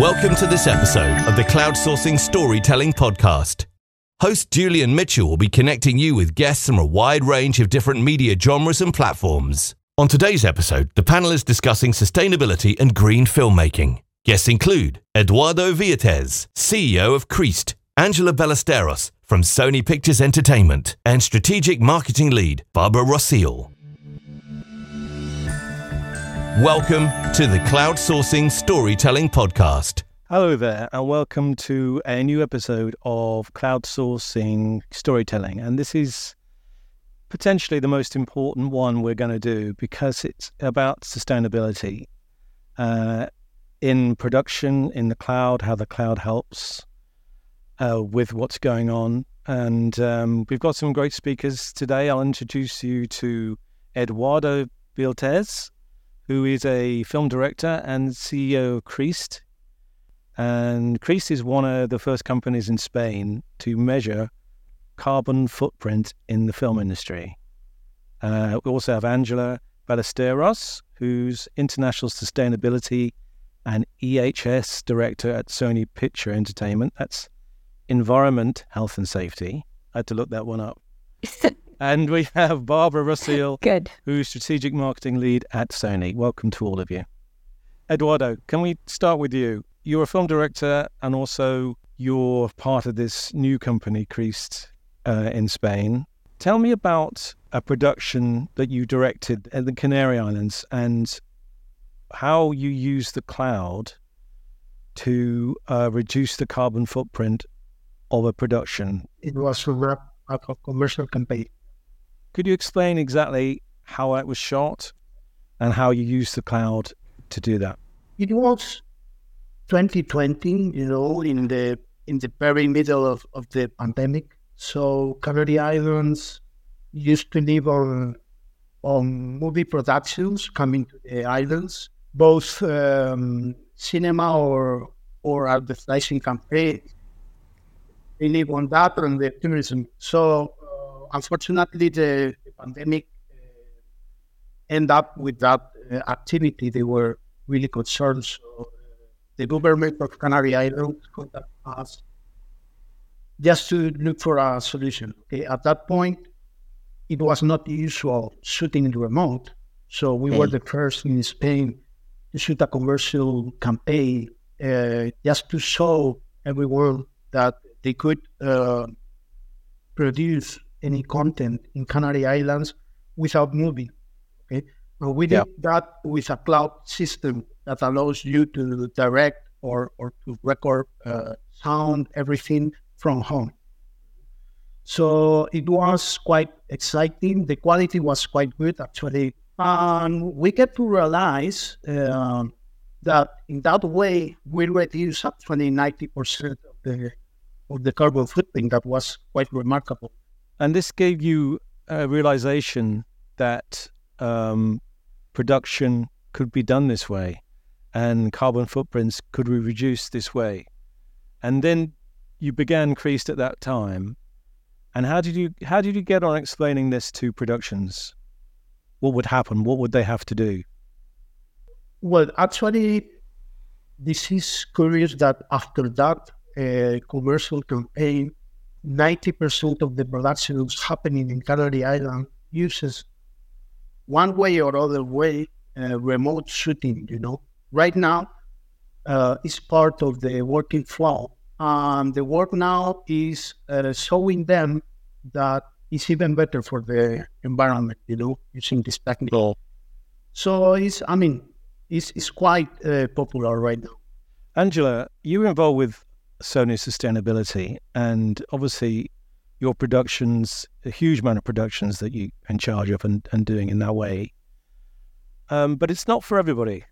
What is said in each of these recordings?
Welcome to this episode of the Cloud Sourcing Storytelling Podcast. Host Julian Mitchell will be connecting you with guests from a wide range of different media genres and platforms. On today's episode, the panel is discussing sustainability and green filmmaking. Guests include Eduardo Vieitez, CEO of Creast, Angela Ballesteros from Sony Pictures Entertainment, and strategic marketing lead Barbara Rosseel. Welcome to the Cloud Sourcing Storytelling Podcast. Hello there, and welcome to a new episode of Cloud Sourcing Storytelling. And this is potentially the most important one we're going to do because it's about sustainability uh, in production, in the cloud, how the cloud helps uh, with what's going on. And um, we've got some great speakers today. I'll introduce you to Eduardo Vieitez who is a film director and CEO of Creast. And Creast is one of the first companies in Spain to measure carbon footprint in the film industry. Uh, we also have Angela Ballesteros, who's International Sustainability and EHS Director at Sony Picture Entertainment. That's Environment, Health and Safety. I had to look that one up. And we have Barbara Rosseel, Good. who's strategic marketing lead at Sony. Welcome to all of you. Eduardo, can we start with you? You're a film director and also you're part of this new company, Creast, uh, in Spain. Tell me about a production that you directed at the Canary Islands and how you use the cloud to uh, reduce the carbon footprint of a production. It was a wrap up a commercial campaign. Could you explain exactly how it was shot and how you used the cloud to do that? It was 2020, you know, in the in the very middle of, of the pandemic. So Canary Islands used to live on on movie productions coming to the islands, both um, cinema or or advertising campaigns. They live on that and the tourism. So unfortunately, the, the pandemic uh, end up with that uh, activity. They were really concerned. So uh, the government of Canary Islands contacted us just to look for a solution. Okay, at that point, it was not usual shooting in the remote, so we were the first in Spain to shoot a commercial campaign uh, just to show everyone that they could uh, produce any content in Canary Islands without moving. Okay, and we did that with a cloud system that allows you to direct or or to record uh, sound everything from home. So it was quite exciting. The quality was quite good actually, and we get to realize uh, that in that way we reduce up actually ninety percent of the of the carbon footprint. That was quite remarkable. And this gave you a realization that um, production could be done this way and carbon footprints could be reduced this way. And then you began Creast at that time. And how did you how did you get on explaining this to productions? What would happen? What would they have to do? Well, actually, this is curious that after that uh, commercial campaign, 90% of the productions happening in Canary Island uses one way or other way uh, remote shooting, you know. Right now, uh, it's part of the working flow. And the work now is uh, showing them that it's even better for the environment, you know, using this technique. Oh. So it's, I mean, it's, it's quite uh, popular right now. Angela, you were involved with Sony Sustainability, and obviously your productions, a huge amount of productions that you in charge of and, and doing in that way. Um, but it's not for everybody.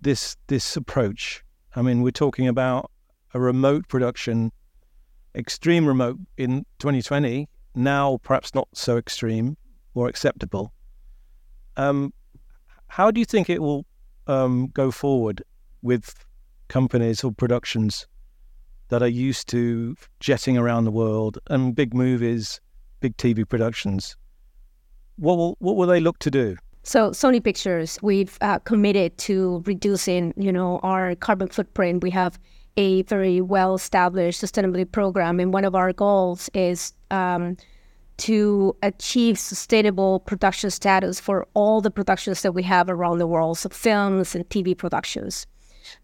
This this approach. I mean, we're talking about a remote production, extreme remote in 2020. Now, perhaps not so extreme or acceptable. Um, how do you think it will um, go forward with companies or productions that are used to jetting around the world and big movies, big TV productions, what will what will they look to do? So Sony Pictures, we've uh, committed to reducing, you know, our carbon footprint. We have a very well-established sustainability program, and one of our goals is um, to achieve sustainable production status for all the productions that we have around the world, so films and TV productions.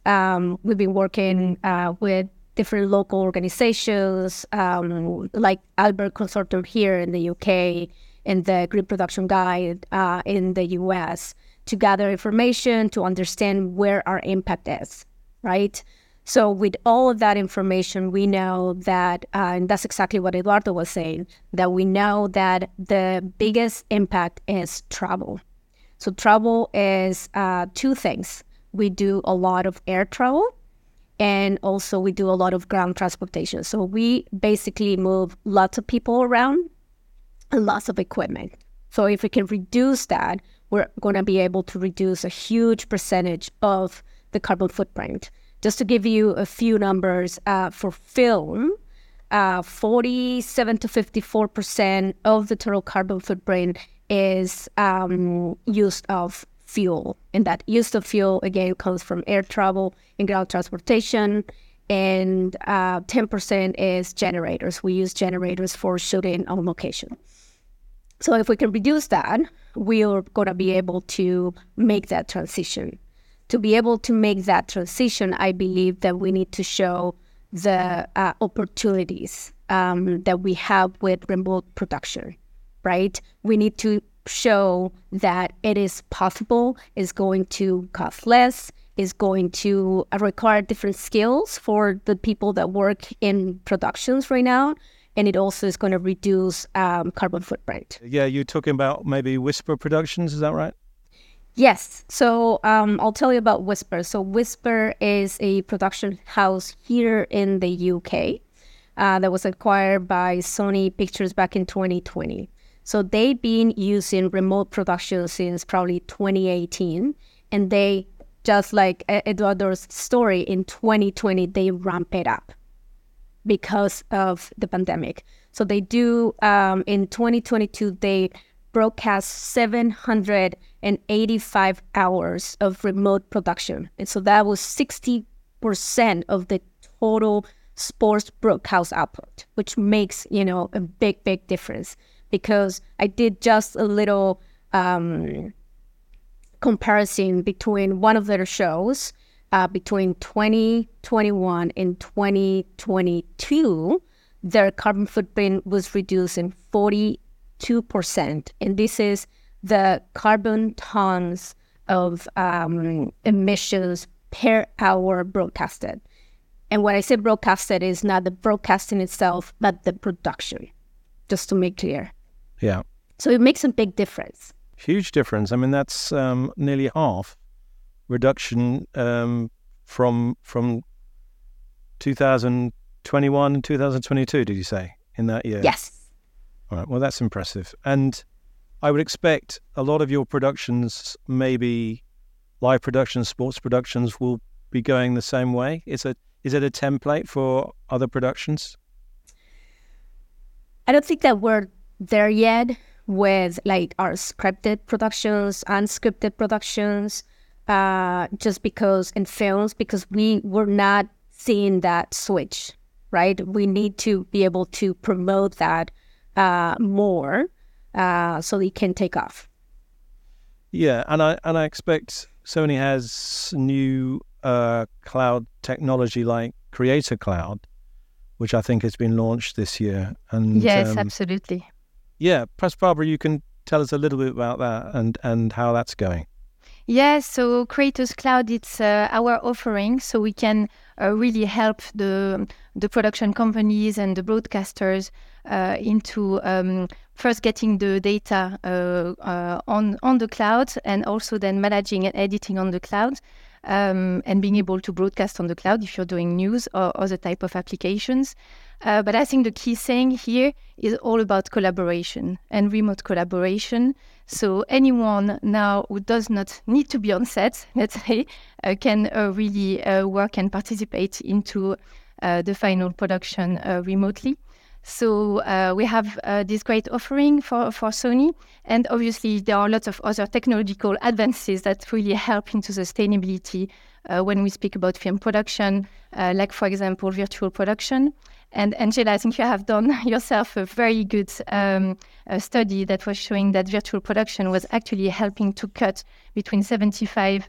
Um, we've been working uh, with different local organizations um, like Albert Consortium here in the UK and the Green Production Guide uh, in the US to gather information to understand where our impact is, right? So, with all of that information, we know that, uh, and that's exactly what Eduardo was saying, that we know that the biggest impact is travel. So, travel is uh, two things. We do a lot of air travel, and also we do a lot of ground transportation. So, we basically move lots of people around and lots of equipment. So, if we can reduce that, we're going to be able to reduce a huge percentage of the carbon footprint. Just to give you a few numbers uh, for film, uh, 47 to 54 percent of the total carbon footprint is um, use of fuel, and that use of fuel again comes from air travel and ground transportation, and uh, 10 percent is generators. We use generators for shooting on location. So if we can reduce that, we are going to be able to make that transition to be able to make that transition, I believe that we need to show the uh, opportunities um, that we have with remote production, right? We need to show that it is possible, is going to cost less, is going to require different skills for the people that work in productions right now. And it also is going to reduce um, carbon footprint. Yeah, you're talking about maybe Whisper Productions, is that right? Yes. So um, I'll tell you about Whisper. So Whisper is a production house here in the UK uh, that was acquired by Sony Pictures back in 2020. So they've been using remote production since probably 2018, and they just like Eduardo's story in 2020, they ramp it up because of the pandemic. So they do um, in 2022 they broadcast 785 hours of remote production. And so that was 60% of the total sports broadcast output, which makes, you know, a big, big difference because I did just a little um, comparison between one of their shows uh, between 2021 and 2022. Their carbon footprint was reduced in 40 2%. And this is the carbon tons of um, emissions per hour broadcasted. And when I say broadcasted, is not the broadcasting itself, but the production, just to make clear. Yeah. So it makes a big difference. Huge difference. I mean, that's um, nearly half reduction um, from from 2021 and 2022. Did you say in that year? Yes. All right. Well, that's impressive. And I would expect a lot of your productions, maybe live productions, sports productions, will be going the same way. Is it is it a template for other productions? I don't think that we're there yet with like our scripted productions, unscripted productions. Uh, just because in films, because we were not seeing that switch, right? We need to be able to promote that uh, more uh, so it can take off. Yeah, and I and I expect Sony has new uh, cloud technology like Creator Cloud, which I think has been launched this year. And yes, um, absolutely. Yeah, perhaps Barbara, you can tell us a little bit about that and and how that's going. Yes, so Creators Cloud, it's uh, our offering, so we can uh, really help the the production companies and the broadcasters uh, into um, first getting the data uh, uh, on on the cloud, and also then managing and editing on the cloud. Um, and being able to broadcast on the cloud if you're doing news or other type of applications. Uh, but I think the key thing here is all about collaboration and remote collaboration. So anyone now who does not need to be on set, let's say, uh, can uh, really uh, work and participate into uh, the final production uh, remotely. So we have this great offering for, for Sony. And obviously, there are lots of other technological advances that really help into sustainability when we speak about film production, like, for example, virtual production. And Angela, I think you have done yourself a very good um, a study that was showing that virtual production was actually helping to cut between 75%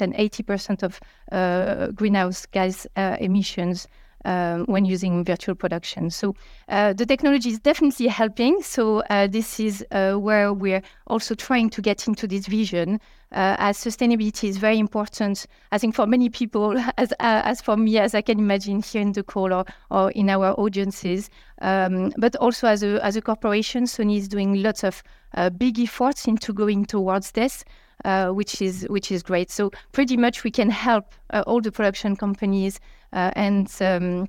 and 80% of uh, greenhouse gas uh, emissions um, when using virtual production. So uh, the technology is definitely helping. So uh, this is uh, where we're also trying to get into this vision. Uh, as sustainability is very important, I think for many people, as uh, as for me, as I can imagine here in the call or, or in our audiences, um, but also as a as a corporation, Sony is doing lots of uh, big efforts into going towards this. Which is which is great. So pretty much we can help all the production companies and um,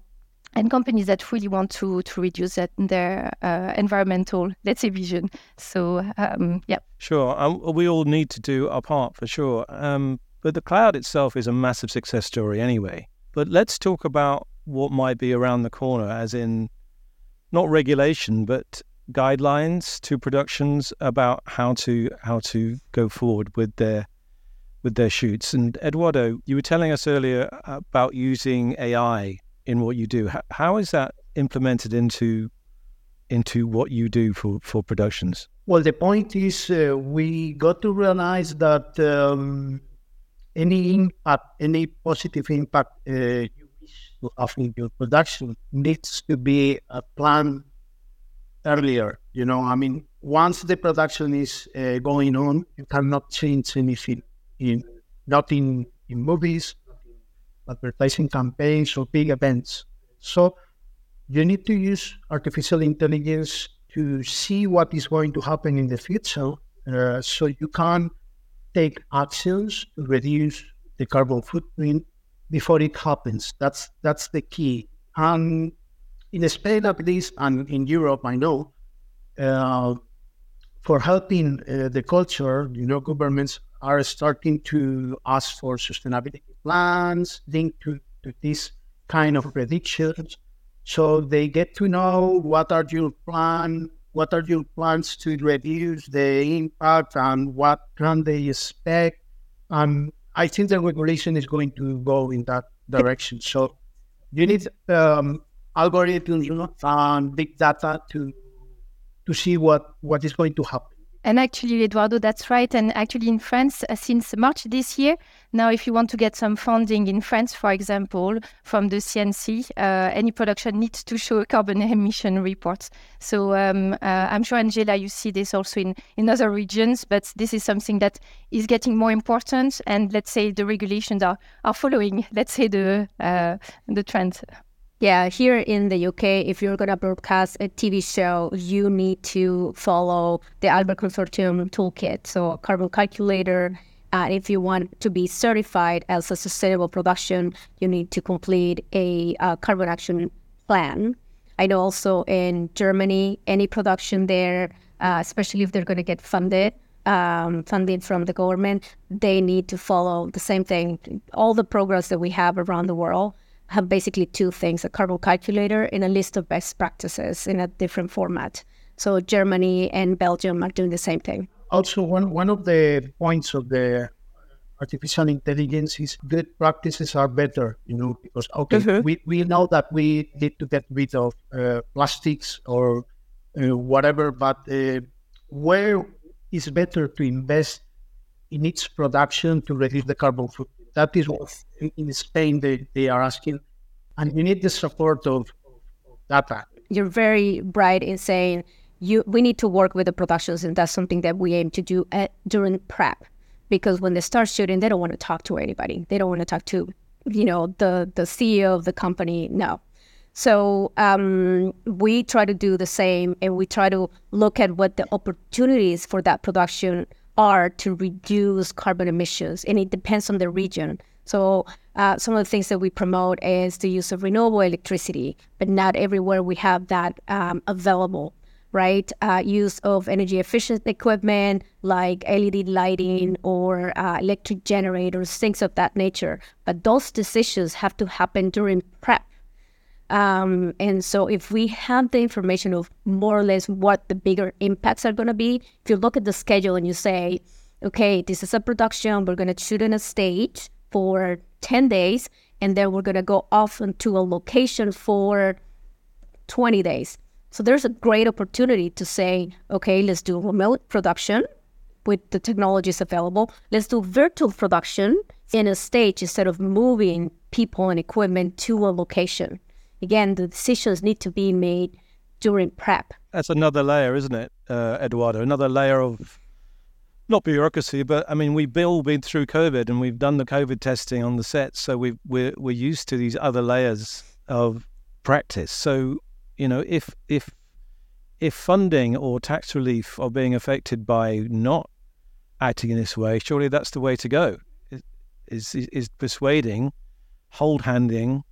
and companies that really want to to reduce that, their uh, environmental let's say vision. So um, yeah, sure. Um, we all need to do our part for sure. Um, but the cloud itself is a massive success story anyway. But let's talk about what might be around the corner, as in not regulation, but guidelines to productions about how to how to go forward with their with their shoots. And Eduardo, you were telling us earlier about using AI in what you do. How, how is that implemented into into what you do for, for productions? Well, the point is uh, we got to realize that um, any impact, any positive impact uh, you wish to have in your production needs to be a plan earlier. You know, I mean, once the production is uh, going on, you cannot change anything in not in, in movies, advertising campaigns or big events. So you need to use artificial intelligence to see what is going to happen in the future uh, so you can take actions to reduce the carbon footprint before it happens. That's that's the key. And in Spain, at least, and in Europe, I know, uh, for helping uh, the culture, you know, governments are starting to ask for sustainability plans linked to, to this kind of predictions. So they get to know what are your plan, what are your plans to reduce the impact, and what can they expect. And I think the regulation is going to go in that direction. So you need um, algorithms and big data to to see what, what is going to happen. And actually, Eduardo, that's right. And actually, in France, uh, since March this year, now if you want to get some funding in France, for example, from the CNC, uh, any production needs to show a carbon emission report. So um, uh, I'm sure, Angela, you see this also in, in other regions, but this is something that is getting more important. And let's say the regulations are, are following, let's say, the, uh, the trend. Yeah, here in the UK, if you're going to broadcast a TV show, you need to follow the Albert Consortium toolkit, so a carbon calculator. Uh, if you want to be certified as a sustainable production, you need to complete a uh, carbon action plan. I know also in Germany, any production there, uh, especially if they're going to get funded, um, from the government, they need to follow the same thing. All the programs that we have around the world have basically two things a carbon calculator and a list of best practices in a different format. So Germany and Belgium are doing the same thing. Also, one, one of the points of the artificial intelligence is good practices are better, you know, because, okay, mm-hmm. we, we know that we need to get rid of uh, plastics or uh, whatever, but uh, where is better to invest in its production to reduce the carbon footprint? That is what in Spain they, they are asking. And you need the support of, of data. You're very bright in saying you we need to work with the productions, and that's something that we aim to do at, during prep. Because when they start shooting, they don't want to talk to anybody. They don't want to talk to, you know, the the CEO of the company. No, so um, we try to do the same, and we try to look at what the opportunities for that production are to reduce carbon emissions, and it depends on the region. So uh, some of the things that we promote is the use of renewable electricity, but not everywhere we have that um, available, right? Uh, use of energy efficient equipment like LED lighting or uh, electric generators, things of that nature. But those decisions have to happen during prep. Um, and so, if we have the information of more or less what the bigger impacts are going to be, if you look at the schedule and you say, okay, this is a production, we're going to shoot in a stage for 10 days, and then we're going to go off into a location for 20 days. So, there's a great opportunity to say, okay, let's do remote production with the technologies available. Let's do virtual production in a stage instead of moving people and equipment to a location again, the decisions need to be made during prep. That's another layer, isn't it, uh, Eduardo? Another layer of not bureaucracy, but I mean, we've all been through COVID and we've done the COVID testing on the set, so we we're we're used to these other layers of practice. So you know, if if if funding or tax relief are being affected by not acting in this way, surely that's the way to go. Is, is persuading, hold handing,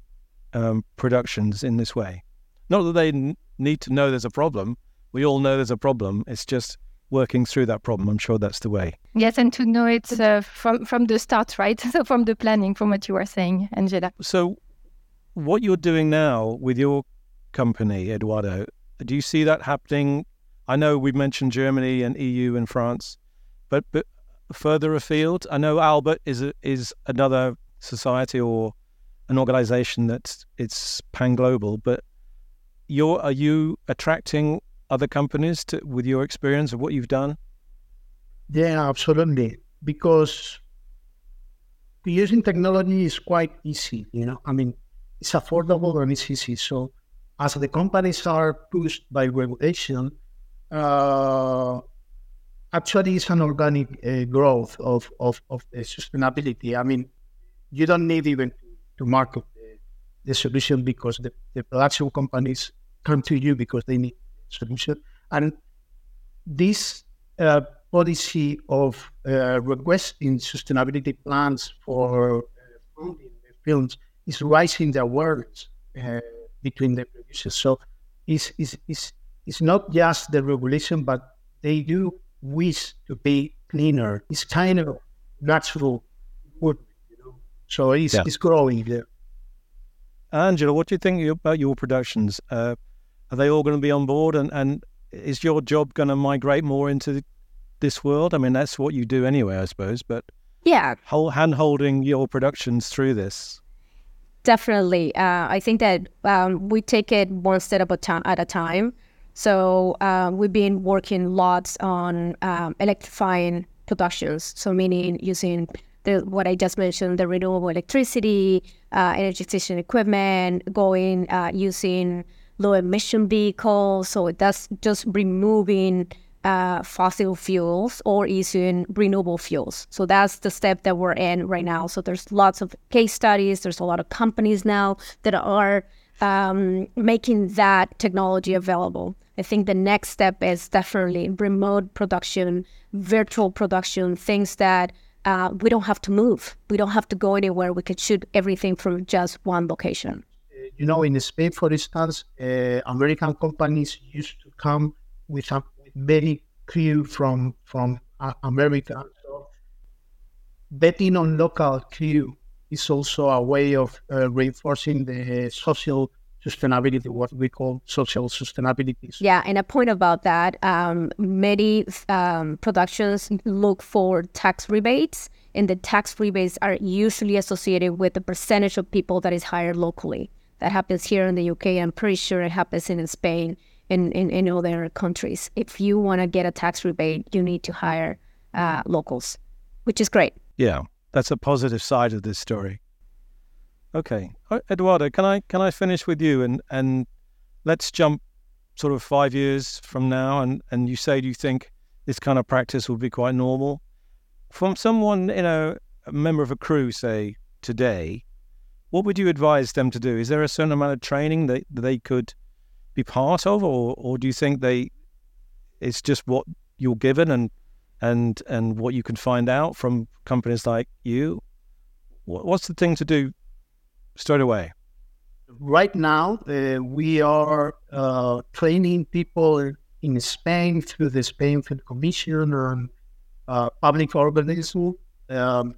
um, productions in this way. Not that they n- need to know there's a problem. We all know there's a problem. It's just working through that problem. I'm sure that's the way. Yes, and to know it uh, from from the start, right? So from the planning, from what you were saying, Angela. So, what you're doing now with your company, Eduardo, do you see that happening? I know we've mentioned Germany and EU and France, but but further afield, I know Albert is a, is another society or an organization that's it's pan global, but you're are you attracting other companies to with your experience of what you've done? Yeah, absolutely. Because using technology is quite easy, you know. I mean, it's affordable and it's easy. So as the companies are pushed by regulation, uh, actually it's an organic uh, growth of, of, of the sustainability. I mean, you don't need even to market the, the solution because the, the production companies come to you because they need solution. And this uh, policy of uh, requesting sustainability plans for uh, films is raising the awareness uh, between the producers. So it's, it's, it's, it's not just the regulation, but they do wish to be cleaner. It's kind of natural so he's, yeah. he's growing there. Angela, what do you think about your productions? Uh, are they all going to be on board? And, and is your job going to migrate more into this world? I mean, that's what you do anyway, I suppose. But yeah, hand holding your productions through this. Definitely. Uh, I think that um, we take it one step at a time. At a time. So uh, we've been working lots on um, electrifying productions. So meaning using the, what I just mentioned, the renewable electricity, uh, energy efficient equipment, going uh, using low emission vehicles. So that's just removing uh, fossil fuels or using renewable fuels. So that's the step that we're in right now. So there's lots of case studies. There's a lot of companies now that are um, making that technology available. I think the next step is definitely remote production, virtual production, things that uh, we don't have to move. We don't have to go anywhere. We can shoot everything from just one location. You know, in Spain, for instance, uh, American companies used to come with, a, many crew from from uh, America. So betting on local crew is also a way of uh, reinforcing the social sustainability, what we call social sustainability. Yeah, and a point about that, um, many um, productions look for tax rebates, and the tax rebates are usually associated with the percentage of people that is hired locally. That happens here in the UK. I'm pretty sure it happens in Spain and in, in other countries. If you want to get a tax rebate, you need to hire uh, locals, which is great. Yeah, that's a positive side of this story. Okay, Eduardo, can I can I finish with you and and let's jump sort of five years from now, and and you say do you think this kind of practice will be quite normal? From someone you know a member of a crew say today what would you advise them to do? Is there a certain amount of training that, that they could be part of or or do you think they it's just what you're given and and and what you can find out from companies like you? What's the thing to do straight away? Right now, uh, we are uh, training people in Spain through the Spain Film Commission and uh, public organism. Um,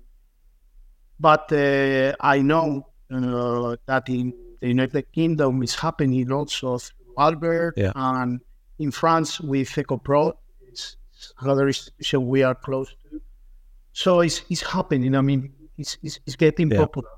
but uh, I know uh, that in the United Kingdom is happening also through Albert, Yeah. and in France with Ecoprod, it's another institution we are close to. So it's, it's happening. I mean, it's, it's, it's getting Yeah. popular.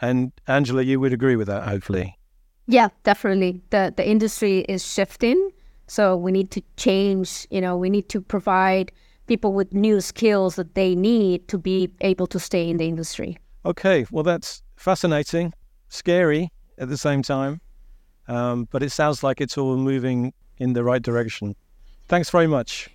And Angela, you would agree with that, hopefully. Yeah, definitely. The the industry is shifting, so we need to change. You know, we need to provide people with new skills that they need to be able to stay in the industry. Okay, well, that's fascinating, scary at the same time, um, but it sounds like it's all moving in the right direction. Thanks very much.